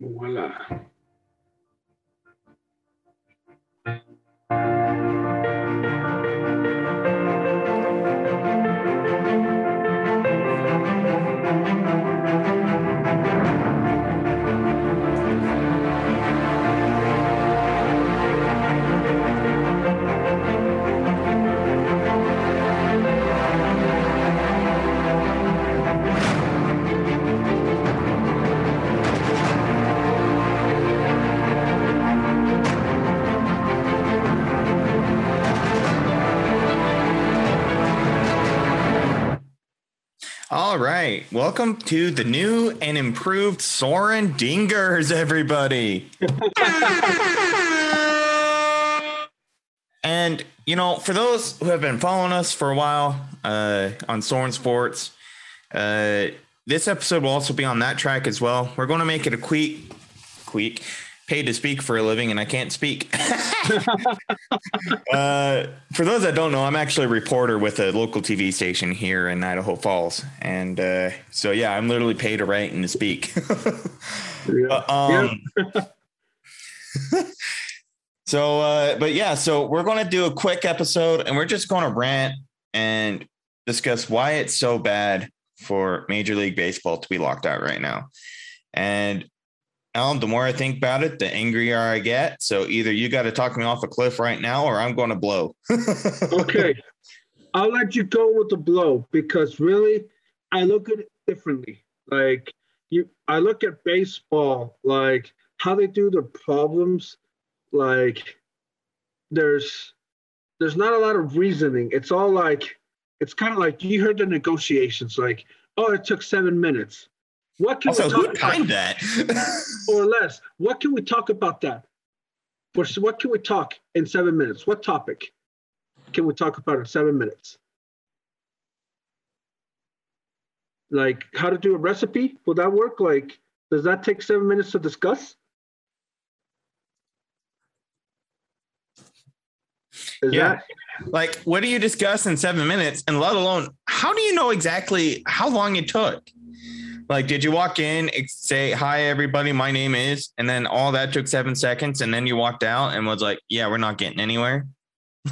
Voilà. All right. Welcome to the new and improved Soren Dingers, everybody. and, you know, for those who have been following us for a while uh, on Soren Sports, uh, this episode will also be on that track as well. We're going to make it a quick, quick, paid to speak for a living, and I can't speak. uh, for those that don't know, I'm actually a reporter with a local TV station here in Idaho Falls, and uh, so yeah, I'm literally paid to write and to speak. Yeah. um, so, uh, but yeah, so we're going to do a quick episode, and we're just going to rant and discuss why it's so bad for Major League Baseball to be locked out right now, and Alan, the more I think about it, the angrier I get. So either you got to talk me off a cliff right now, or I'm going to blow. okay. I'll let you go with the blow because really, I look at it differently. Like you, I look at baseball like how they do their problems. Like there's there's not a lot of reasoning. It's all like it's kind of like you heard the negotiations. Like oh, it took seven minutes. What can Also, we who talk about? timed that? or less. What can we talk about that? For what can we talk in seven minutes? What topic can we talk about in seven minutes? Like how to do a recipe? Will that work? Like, does that take seven minutes to discuss? Is Yeah. that like, what do you discuss in seven minutes? And let alone, how do you know exactly how long it took? Like, did you walk in, say, hi, everybody, my name is, and then all that took seven seconds, and then you walked out and was like, yeah, we're not getting anywhere?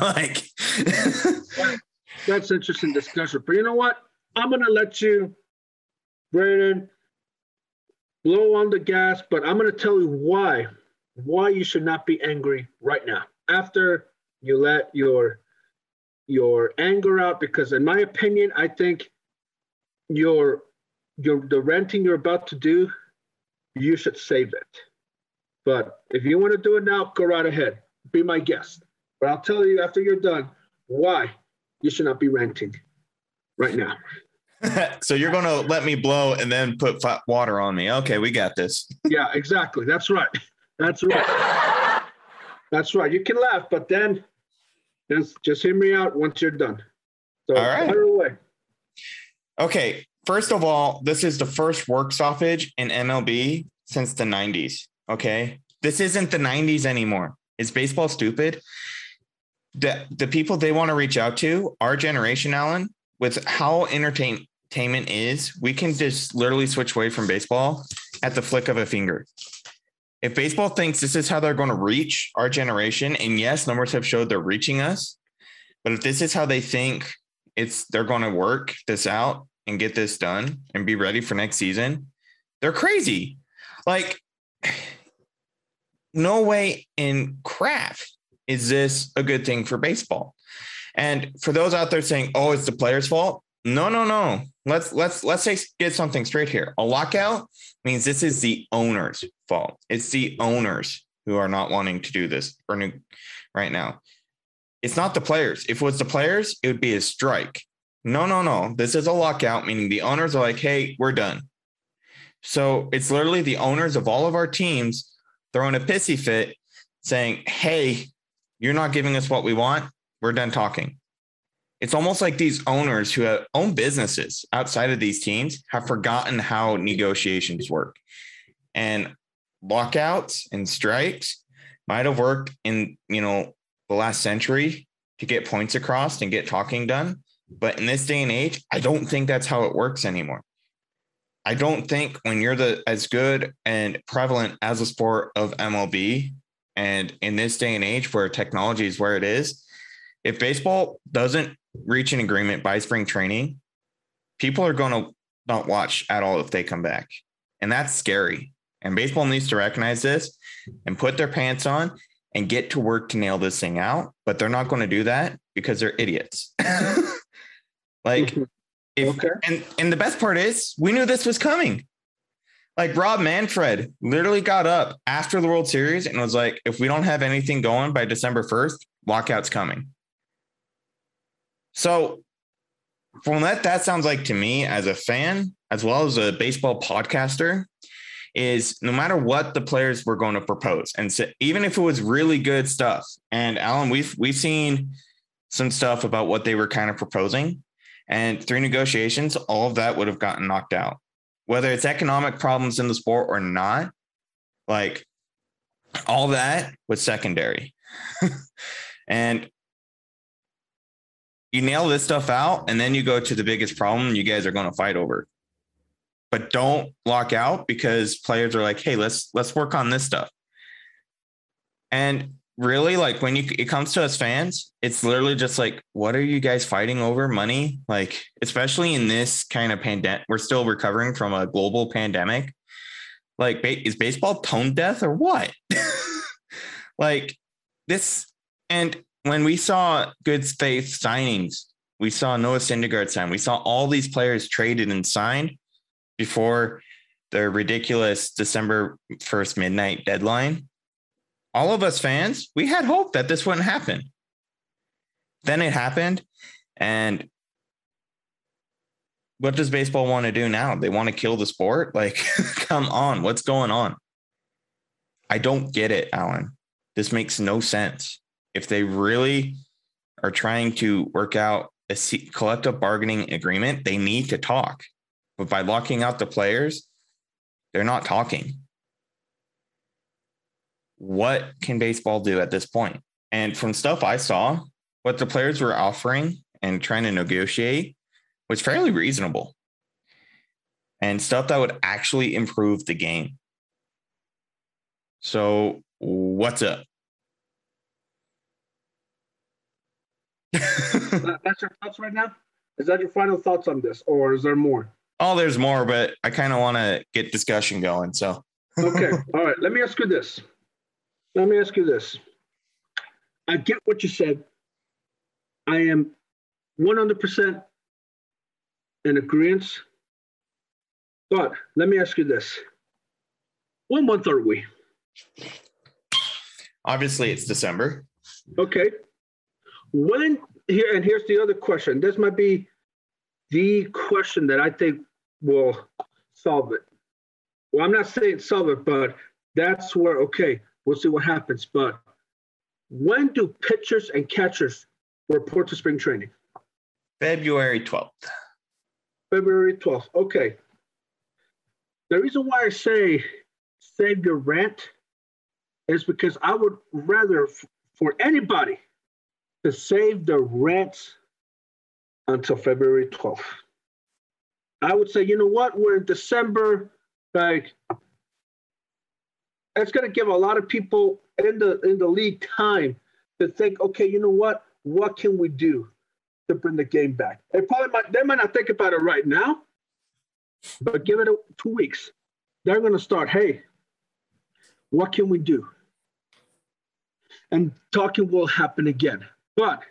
Like, that's interesting discussion? But you know what? I'm gonna let you, Brandon, blow on the gas, but I'm gonna tell you why why you should not be angry right now after you let your your anger out because in my opinion i think your your the renting you're about to do you should save it. But if you want to do it now go right ahead. Be my guest. But i'll tell you after you're done why you should not be renting right now. So you're going to let me blow and then put water on me. Okay, we got this. yeah exactly. That's right. That's right. That's right. You can laugh but then just just hear me out once you're done. So All right. away. Okay, first of all, this is the first work stoppage in MLB since the 90s. Okay, this isn't the 90s anymore. Is baseball stupid? The the people they want to reach out to, our generation, Alan, with how entertainment is, we can just literally switch away from baseball at the flick of a finger. If baseball thinks this is how they're going to reach our generation, and yes, numbers have showed they're reaching us, but if this is how they think it's they're going to work this out and get this done and be ready for next season, they're crazy. Like, no way in crap is this a good thing for baseball. And for those out there saying, "Oh, it's the players' fault," no, no, no. Let's let's let's say get something straight here. A lockout means this is the owner's fault. It's the owners who are not wanting to do this right now. It's not the players. If it was the players, it would be a strike. No, no, no. This is a lockout, meaning the owners are like, hey, we're done. So it's literally the owners of all of our teams throwing a pissy fit saying, hey, you're not giving us what we want. We're done talking. It's almost like these owners who own businesses outside of these teams have forgotten how negotiations work. And lockouts and strikes might have worked in, you know, the last century to get points across and get talking done. But in this day and age, I don't think that's how it works anymore. I don't think when you're the as good and prevalent as a sport of MLB, and in this day and age where technology is where it is, if baseball doesn't reach an agreement by spring training, people are going to not watch at all if they come back. And that's scary. And baseball needs to recognize this and put their pants on and get to work to nail this thing out. But they're not going to do that because they're idiots. like, mm-hmm. if, okay. and, and the best part is we knew this was coming. Like Rob Manfred literally got up after the World Series and was like, if we don't have anything going by December 1st, lockout's coming. So from that, that sounds like to me as a fan, as well as a baseball podcaster, is no matter what the players were going to propose, and so even if it was really good stuff, and Alan, we've we've seen some stuff about what they were kind of proposing, and through negotiations, all of that would have gotten knocked out. Whether it's economic problems in the sport or not, like all that was secondary. and you nail this stuff out, and then you go to the biggest problem you guys are going to fight over but don't lock out because players are like, hey, let's let's work on this stuff. And really, like when you it comes to us fans, it's literally just like, what are you guys fighting over? Money? Like, especially in this kind of pandemic, we're still recovering from a global pandemic. Like, is baseball tone death or what? like this, and when we saw good faith signings, we saw Noah Syndergaard sign, we saw all these players traded and signed before the ridiculous December 1st midnight deadline, all of us fans, we had hope that this wouldn't happen. Then it happened. And what does baseball want to do now? They want to kill the sport? Like, come on, what's going on? I don't get it, Alan. This makes no sense. If they really are trying to work out a collective bargaining agreement, they need to talk. But by locking out the players, they're not talking. What can baseball do at this point? And from stuff I saw, what the players were offering and trying to negotiate was fairly reasonable and stuff that would actually improve the game. So, what's up? That's your thoughts right now? Is that your final thoughts on this, or is there more? Oh, there's more, but I kind of want to get discussion going. So, okay. All right. Let me ask you this. Let me ask you this. I get what you said. I am 100% in agreement. But let me ask you this. What month are we? Obviously, it's December. Okay. When here and here's the other question. This might be the question that I think will solve it. Well, I'm not saying solve it, but that's where, okay, we'll see what happens. But when do pitchers and catchers report to spring training? February 12th. February 12th. Okay. The reason why I say save your rant is because I would rather for anybody to save the rant until February 12th. I would say, you know what, we're in December, like that's going to give a lot of people in the in the league time to think, okay, you know what, what can we do to bring the game back? They probably might they might not think about it right now, but give it a, two weeks. They're going to start. Hey, what can we do? And talking will happen again. But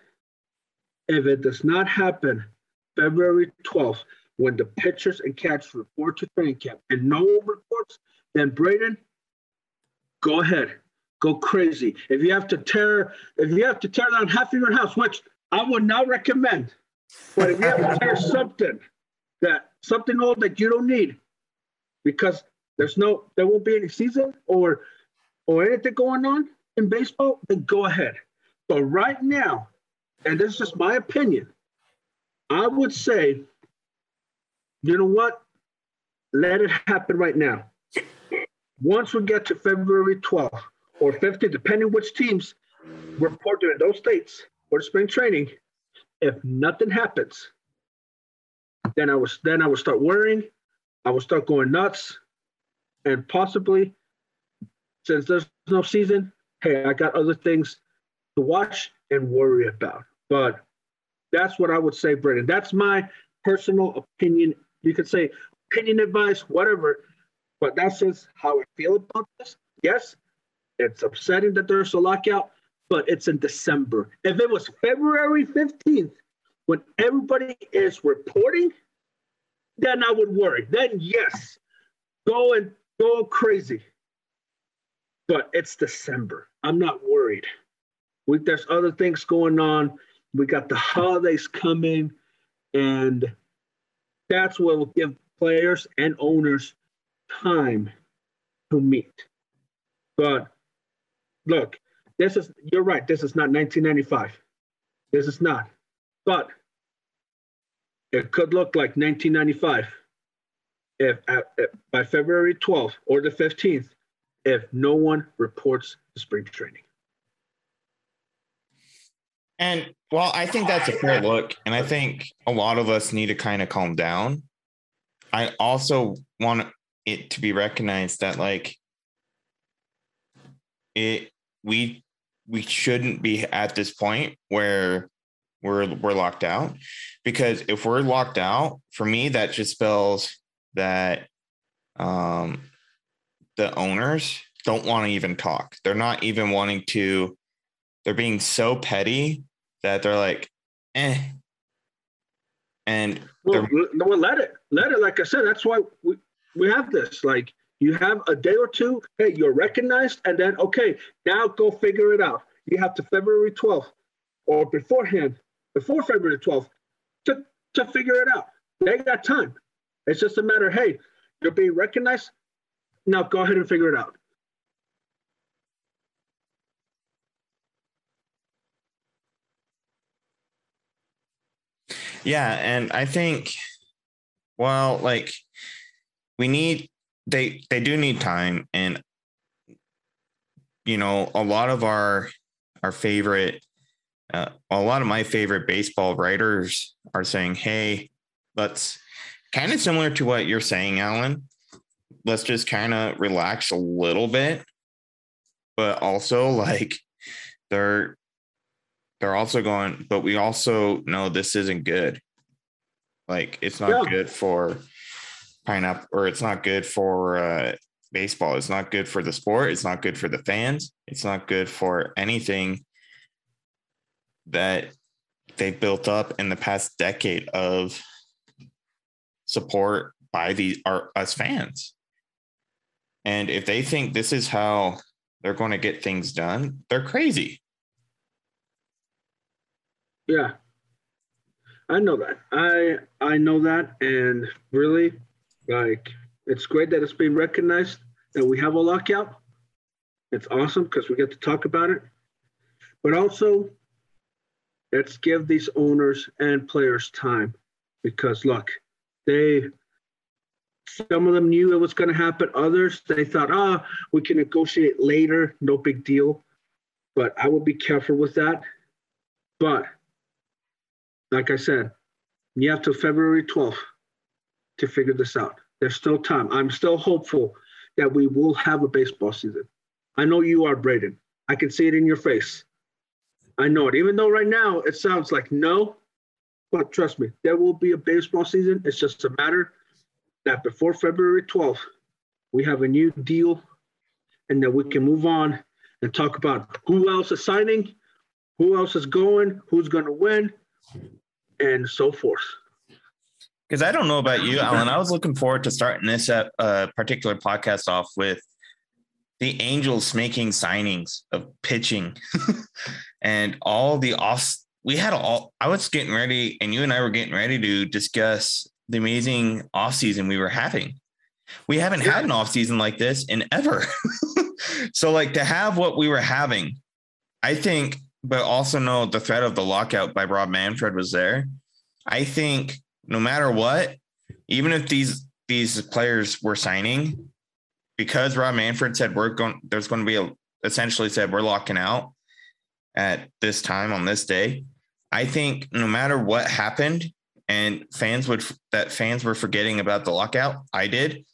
if it does not happen February 12th, when the pitchers and catchers report to training camp and no reports, then Braden, go ahead, go crazy. If you have to tear, if you have to tear down half of your house, which I would not recommend, but if you have to tear something that something old that you don't need, because there's no, there won't be any season or or anything going on in baseball, then go ahead. But right now, and this is just my opinion, I would say you know what? Let it happen right now. Once we get to February 12th or 15th, depending which teams report in those states for spring training, if nothing happens, then I was then I would start worrying I will start going nuts. And possibly, since there's no season, hey, I got other things to watch and worry about. But that's what I would say, Brendan. That's my personal opinion. You could say opinion advice, whatever. But that's just how I feel about this. Yes, it's upsetting that there's a lockout, but it's in December. If it was February 15th, when everybody is reporting, then I would worry. Then yes, go and go crazy. But it's December. I'm not worried. We, there's other things going on. We got the holidays coming, and that's what will give players and owners time to meet. But look, this is you're right. This is not 1995. This is not. But it could look like 1995 if, if by February 12th or the 15th if no one reports the spring training. And well, I think that's a fair look. And I think a lot of us need to kind of calm down. I also want it to be recognized that like it we we shouldn't be at this point where we're we're locked out. Because if we're locked out for me that just spells that um the owners don't want to even talk. They're not even wanting to they're being so petty that they're like eh. And well, well let it let it. Like i said that's why we we have this like you have a day or two hey you're recognized and then okay now go figure it out you have to february 12th or beforehand before February 12th to, to figure it out. They got time. It's just a matter, hey, you're being recognized. Now go ahead and figure it out. Yeah, and I think well, like we need they they do need time and you know, a lot of our our favorite uh, a lot of my favorite baseball writers are saying, hey, let's kind of similar to what you're saying, Alan. Let's just kind of relax a little bit, but also like they're they're also going, but we also know this isn't good. Like it's not yeah. good for pineapple, or it's not good for uh, baseball. It's not good for the sport. It's not good for the fans. It's not good for anything that they built up in the past decade of support by the our us fans. And if they think this is how they're going to get things done, they're crazy. Yeah. I know that. I I know that and really like it's great that it's being recognized that we have a lockout. It's awesome because we get to talk about it. But also let's give these owners and players time because look, they some of them knew it was going to happen. Others they thought, ah, oh, we can negotiate later, no big deal. But I would be careful with that. But like I said, you have till February 12th to figure this out. There's still time. I'm still hopeful that we will have a baseball season. I know you are, Braden. I can see it in your face. I know it. Even though right now it sounds like no, but trust me, there will be a baseball season. It's just a matter that before February 12th, we have a new deal and that we can move on and talk about who else is signing, who else is going, who's going to win, and so forth. Because I don't know about you, Alan. I was looking forward to starting this uh, particular podcast off with the Angels making signings of pitching and all the off. We had all, I was getting ready, and you and I were getting ready to discuss the amazing off season we were having. We haven't had an off season like this in ever. so, like to have what we were having, I think, but also know the threat of the lockout by Rob Manfred was there. I think no matter what, even if these these players were signing, because Rob Manfred said we're going, there's going to be a essentially said we're locking out at this time on this day. I think no matter what happened, and fans would that fans were forgetting about the lockout. I did.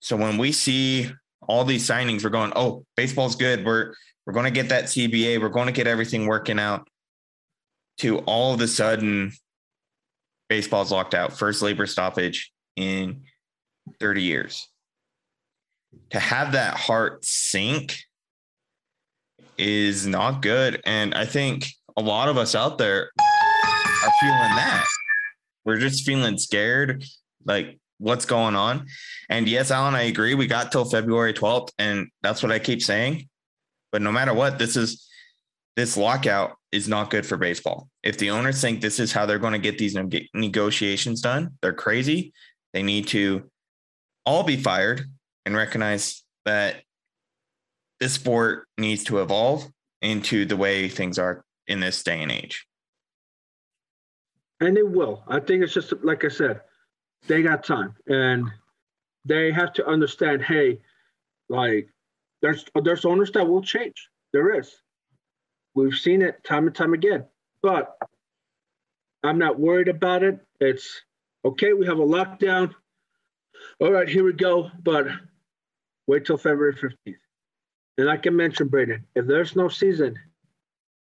So when we see all these signings, we're going, oh, baseball's good. We're we're going to get that CBA. We're going to get everything working out. To all of a sudden, baseball's locked out. First labor stoppage in 30 years. To have that heart sink is not good. And I think a lot of us out there are feeling that. We're just feeling scared, like what's going on. And yes, Alan, I agree. We got till February 12th, and that's what I keep saying. But no matter what, this is this lockout is not good for baseball. If the owners think this is how they're going to get these negotiations done, they're crazy. They need to all be fired and recognize that this sport needs to evolve into the way things are in this day and age. And it will. I think it's just like I said, they got time and they have to understand, hey, like there's there's owners that will change. There is. We've seen it time and time again. But I'm not worried about it. It's okay, we have a lockdown. All right, here we go. But wait till February 15th. And I can mention, Braden, if there's no season,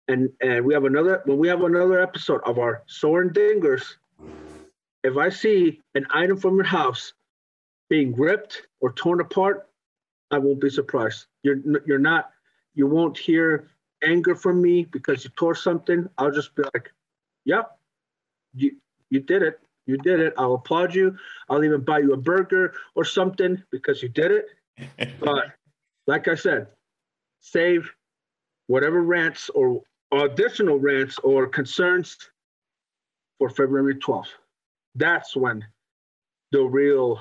and and we have another when we have another episode of our Soren Dingers, if I see an item from your house being ripped or torn apart, I won't be surprised. You're you're not you won't hear anger from me because you tore something. I'll just be like, "Yep, you you did it. You did it. I'll applaud you. I'll even buy you a burger or something because you did it." but like I said, save whatever rants or additional rants or concerns for February 12th. That's when the real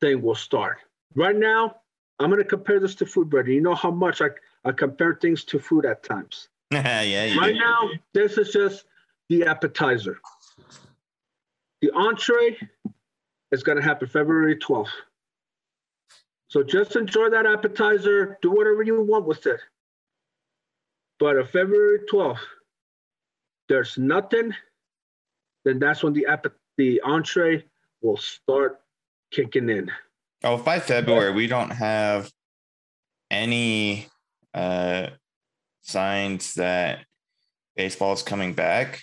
thing will start. Right now, I'm going to compare this to food, brother. You know how much I, I compare things to food at times. yeah. yeah. Right now, this is just the appetizer. The entree is going to happen February 12th. So just enjoy that appetizer. Do whatever you want with it. But on February 12th, there's nothing, then that's when the the entree will start kicking in. Oh, by February, we don't have any uh, signs that baseball is coming back.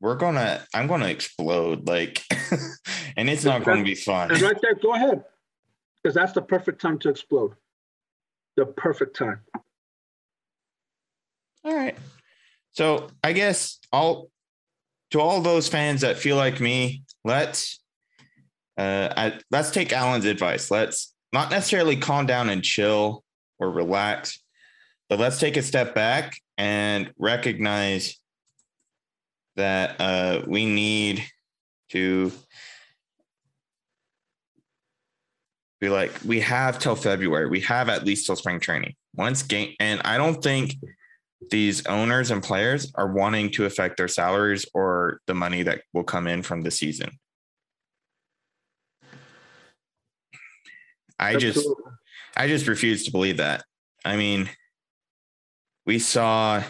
We're gonna, I'm gonna explode, like, and it's not going to be fun. And right there, go ahead because that's the perfect time to explode. The perfect time. All right. So I guess all to all those fans that feel like me, let's uh I, let's take Alan's advice. Let's not necessarily calm down and chill or relax, but let's take a step back and recognize that uh we need to be like, we have till February. We have at least till spring training. Once game, and I don't think these owners and players are wanting to affect their salaries or the money that will come in from the season. I just I just refuse to believe that. I mean, we saw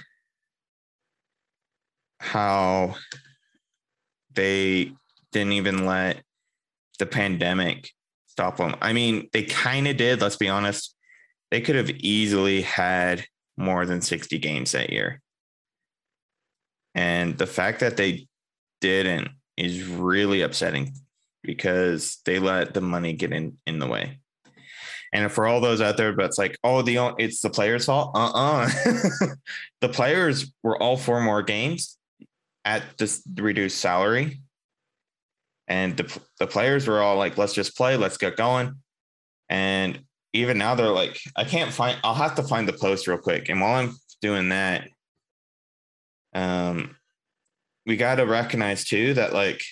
how they didn't even let the pandemic stop them. I mean, they kind of did, let's be honest. They could have easily had more than 60 games that year. And the fact that they didn't is really upsetting because they let the money get in in the way. And for all those out there, but it's like, oh, the it's the players' fault. Uh-uh. the players were all for more games at this reduced salary and the, the players were all like let's just play let's get going and even now they're like i can't find i'll have to find the post real quick and while i'm doing that um we got to recognize too that like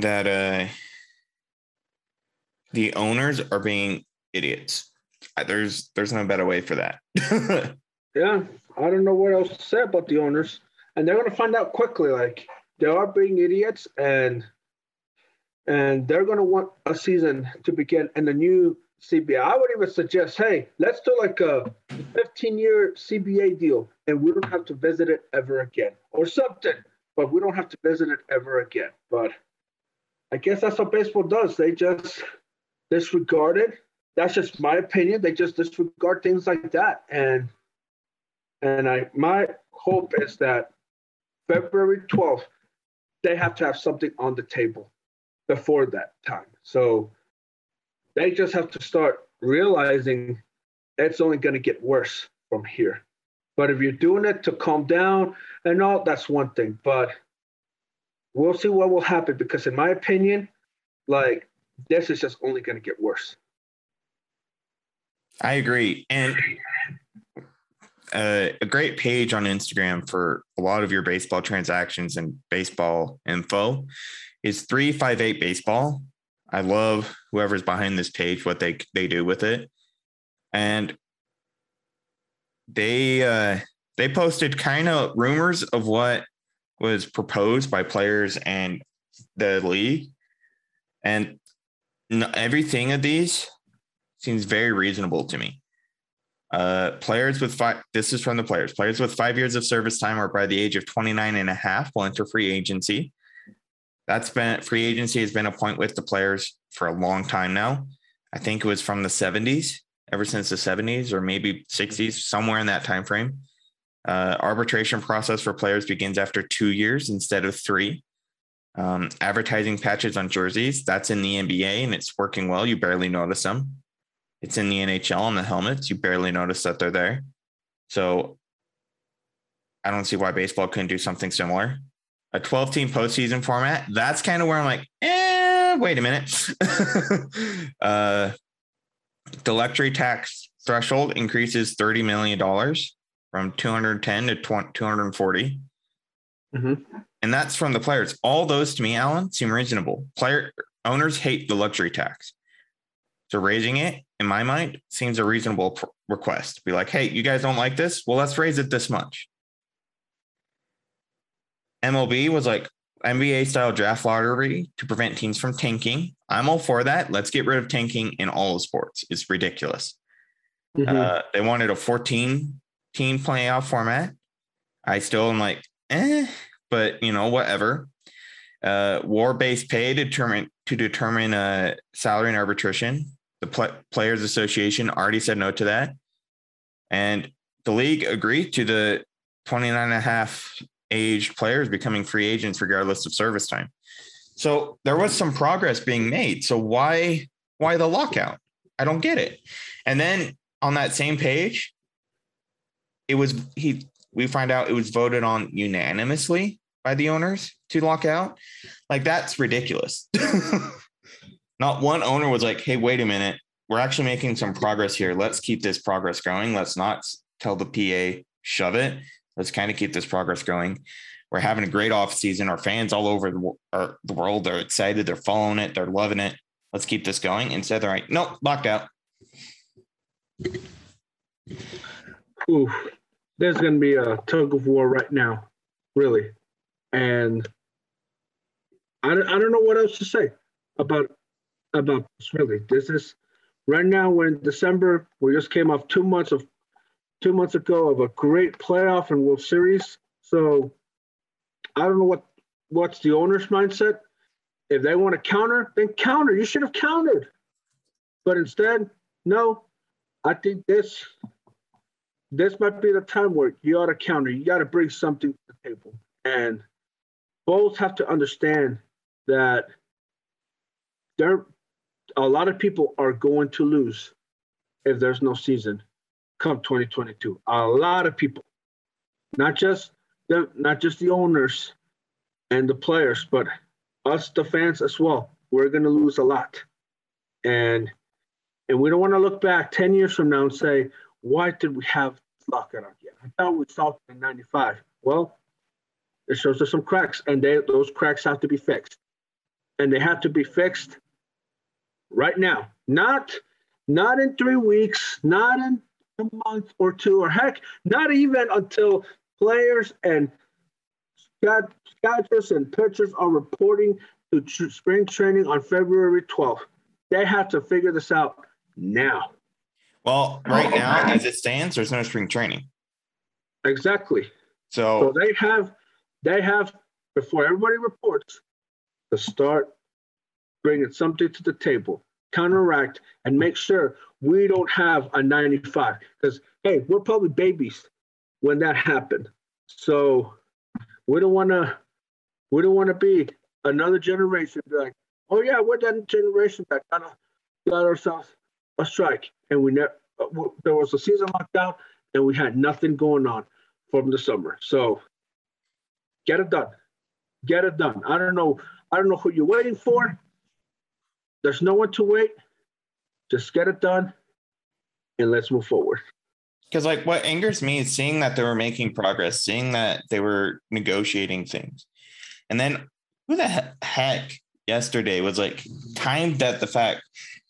that uh the owners are being idiots there's there's no better way for that yeah I don't know what else to say about the owners, and they're to find out quickly. Like they are being idiots, and and they're to want a season to begin and a new CBA. I would even suggest, hey, let's do like a 15 year CBA deal and we don't have to visit it ever again or something, but we don't have to visit it ever again. But I guess that's what baseball does. They just disregard it. That's just my opinion. They just disregard things like that. And and I my hope is that February 12th, they have to have something on the table before that time. So they just have to start realizing it's only going to get worse from here. But if you're doing it to calm down and all, that's one thing. But we'll see what will happen because, in my opinion, like this is just only going to get worse. I agree. And uh, a great page on Instagram for a lot of your baseball transactions and baseball info is 358 baseball. I love whoever's behind this page, what they they do with it. And they uh they posted kind of rumors of what was proposed by players and the league. And everything of these seems very reasonable to me. Uh, players with five, this is from the players. Players with five years of service time or by the age of 29 and a half will enter free agency. That's been free agency has been a point with the players for a long time now. I think it was from the 70s, ever since the 70s or maybe 60s, somewhere in that time frame. Uh, arbitration process for players begins after two years instead of three. Um, advertising patches on jerseys, that's in the NBA and it's working well. You barely notice them. It's in the NHL on the helmets. You barely notice that they're there. So I don't see why baseball couldn't do something similar. A 12 team postseason format, that's kind of where I'm like, eh, wait a minute. uh, the luxury tax threshold increases $30 million from 210 to 240. Mm-hmm. And that's from the players. All those to me, Alan, seem reasonable. Player owners hate the luxury tax. So raising it, in my mind, seems a reasonable pr- request. Be like, hey, you guys don't like this? Well, let's raise it this much. MLB was like NBA style draft lottery to prevent teams from tanking. I'm all for that. Let's get rid of tanking in all of sports. It's ridiculous. Mm-hmm. Uh, they wanted a 14 team playoff format. I still am like, eh, but you know, whatever. Uh, war based pay determine to determine uh, salary and arbitration. The Pl- Players Association already said no to that. And the league agreed to the 29 and a half aged players becoming free agents regardless of service time. So there was some progress being made. So why why the lockout? I don't get it. And then on that same page, it was he we find out it was voted on unanimously by the owners to lock out. Like that's ridiculous. Not one owner was like, hey, wait a minute. We're actually making some progress here. Let's keep this progress going. Let's not tell the PA, shove it. Let's kind of keep this progress going. We're having a great off season. Our fans all over the, our, the world are excited. They're following it. They're loving it. Let's keep this going. Instead, they're like, nope, locked out. Ooh, there's going to be a tug of war right now, really. And I, I don't know what else to say about about this really. This is right now we're in December. We just came off two months of two months ago of a great playoff and World Series. So I don't know what what's the owner's mindset. If they want to counter, then counter. You should have countered. But instead, no. I think this this might be the time where you ought to counter. You got to bring something to the table. And both have to understand that there a lot of people are going to lose if there's no season come 2022. A lot of people, not just the not just the owners and the players, but us the fans as well. We're going to lose a lot, and and we don't want to look back 10 years from now and say, why did we have lockout again? I thought we solved in 95. Well, it shows us some cracks, and they, those cracks have to be fixed. And they have to be fixed right now. Not not in three weeks, not in a month or two, or heck, not even until players and scouts and pitchers are reporting to spring training on February 12th. They have to figure this out now. Well, right oh. now, as it stands, there's no spring training. Exactly. So, So they have, they have, before everybody reports, to start bringing something to the table, counteract, and make sure we don't have a 95. Because, hey, we're probably babies when that happened. So we don't want to, we don't want to be another generation be like, oh yeah, we're that generation that got, got ourselves a strike, and we never. Uh, there was a season lockdown, and we had nothing going on from the summer. So get it done. Get it done. I don't know. I don't know who you're waiting for. There's no one to wait. Just get it done, and let's move forward. because like what angers me is seeing that they were making progress, seeing that they were negotiating things. And then who the heck yesterday was like timed at the fact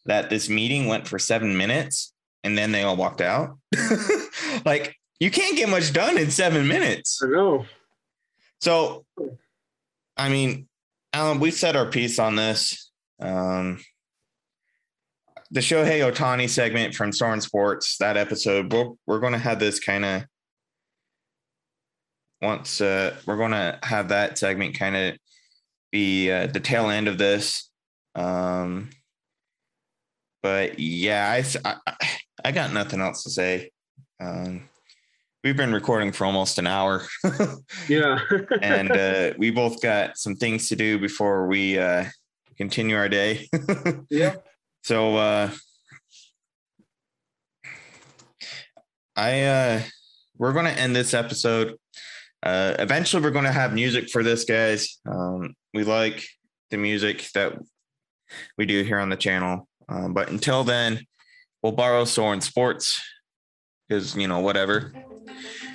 that this meeting went for seven minutes and then they all walked out? like you can't get much done in seven minutes. I know. So, I mean, Alan, we said our piece on this. Um, the Shohei Ohtani segment from Soren Sports, that episode, we're, we're going to have this kind of once uh, we're going to have that segment kind of be uh, the tail end of this. Um, but yeah, I, I, I got nothing else to say. Um, we've been recording for almost an hour. Yeah. and uh, we both got some things to do before we uh, continue our day. yeah. so uh, I uh, we're going to end this episode. Uh, eventually, we're going to have music for this, guys. Um, we like the music that we do here on the channel, um, but until then, we'll borrow Soren Sports because you know whatever.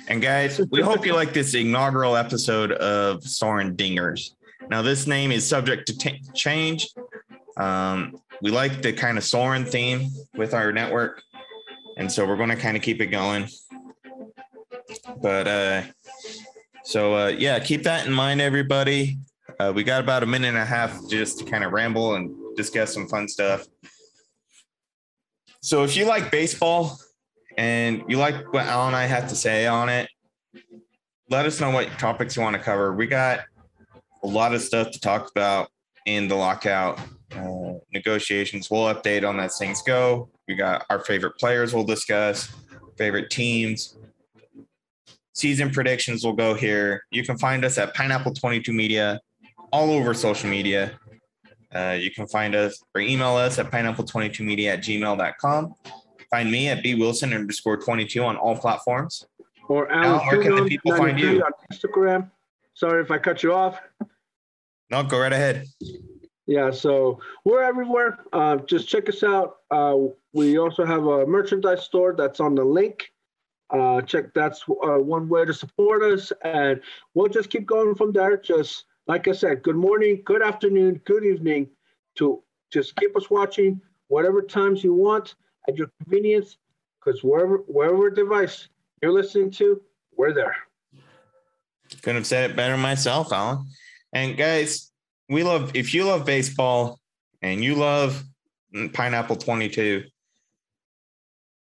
And guys, we hope you like this inaugural episode of Soren Dingers. Now, this name is subject to t- change. Um, we like the kind of Soren theme with our network, and so we're going to kind of keep it going. But uh, so uh, yeah, keep that in mind, everybody. Uh, we got about a minute and a half just to kind of ramble and discuss some fun stuff. So if you like baseball, and you like what Al and I have to say on it, let us know what topics you want to cover. We got a lot of stuff to talk about in the lockout uh, negotiations. We'll update on as things go. We got our favorite players we'll discuss, favorite teams. Season predictions will go here. You can find us at Pineapple 22 Media all over social media. Uh, you can find us or email us at pineapple22media at gmail.com. Find me at B Wilson underscore 22 on all platforms. Or Al, Alan where can the people find you? on Instagram. Sorry if I cut you off. No, go right ahead. Yeah, so we're everywhere. Uh, just check us out. Uh, we also have a merchandise store that's on the link. Uh, check that's uh, one way to support us, and we'll just keep going from there. Just like I said, good morning, good afternoon, good evening. To just keep us watching whatever times you want at your convenience, because wherever wherever device you're listening to, we're there. Couldn't have said it better myself, Alan. And guys, we love if you love baseball and you love Pineapple 22,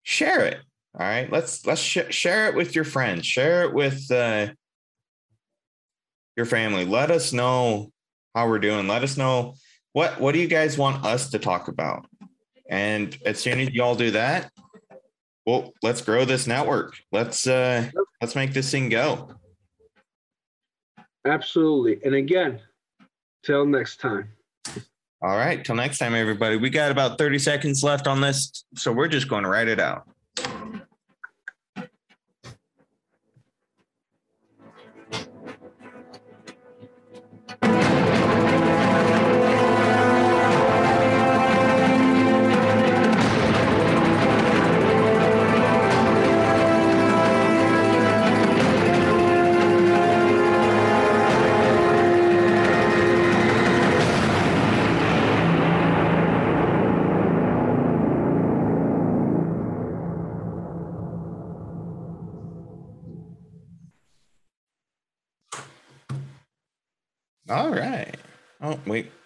share it. All right, let's let's sh- share it with your friends. Share it with uh, your family. Let us know how we're doing. Let us know what what do you guys want us to talk about. And as soon as y'all do that, well, let's grow this network. Let's uh, let's make this thing go. Absolutely. And again, till next time. All right. Till next time, everybody. We got about 30 seconds left on this. So we're just going to write it out.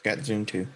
Got Zoom too.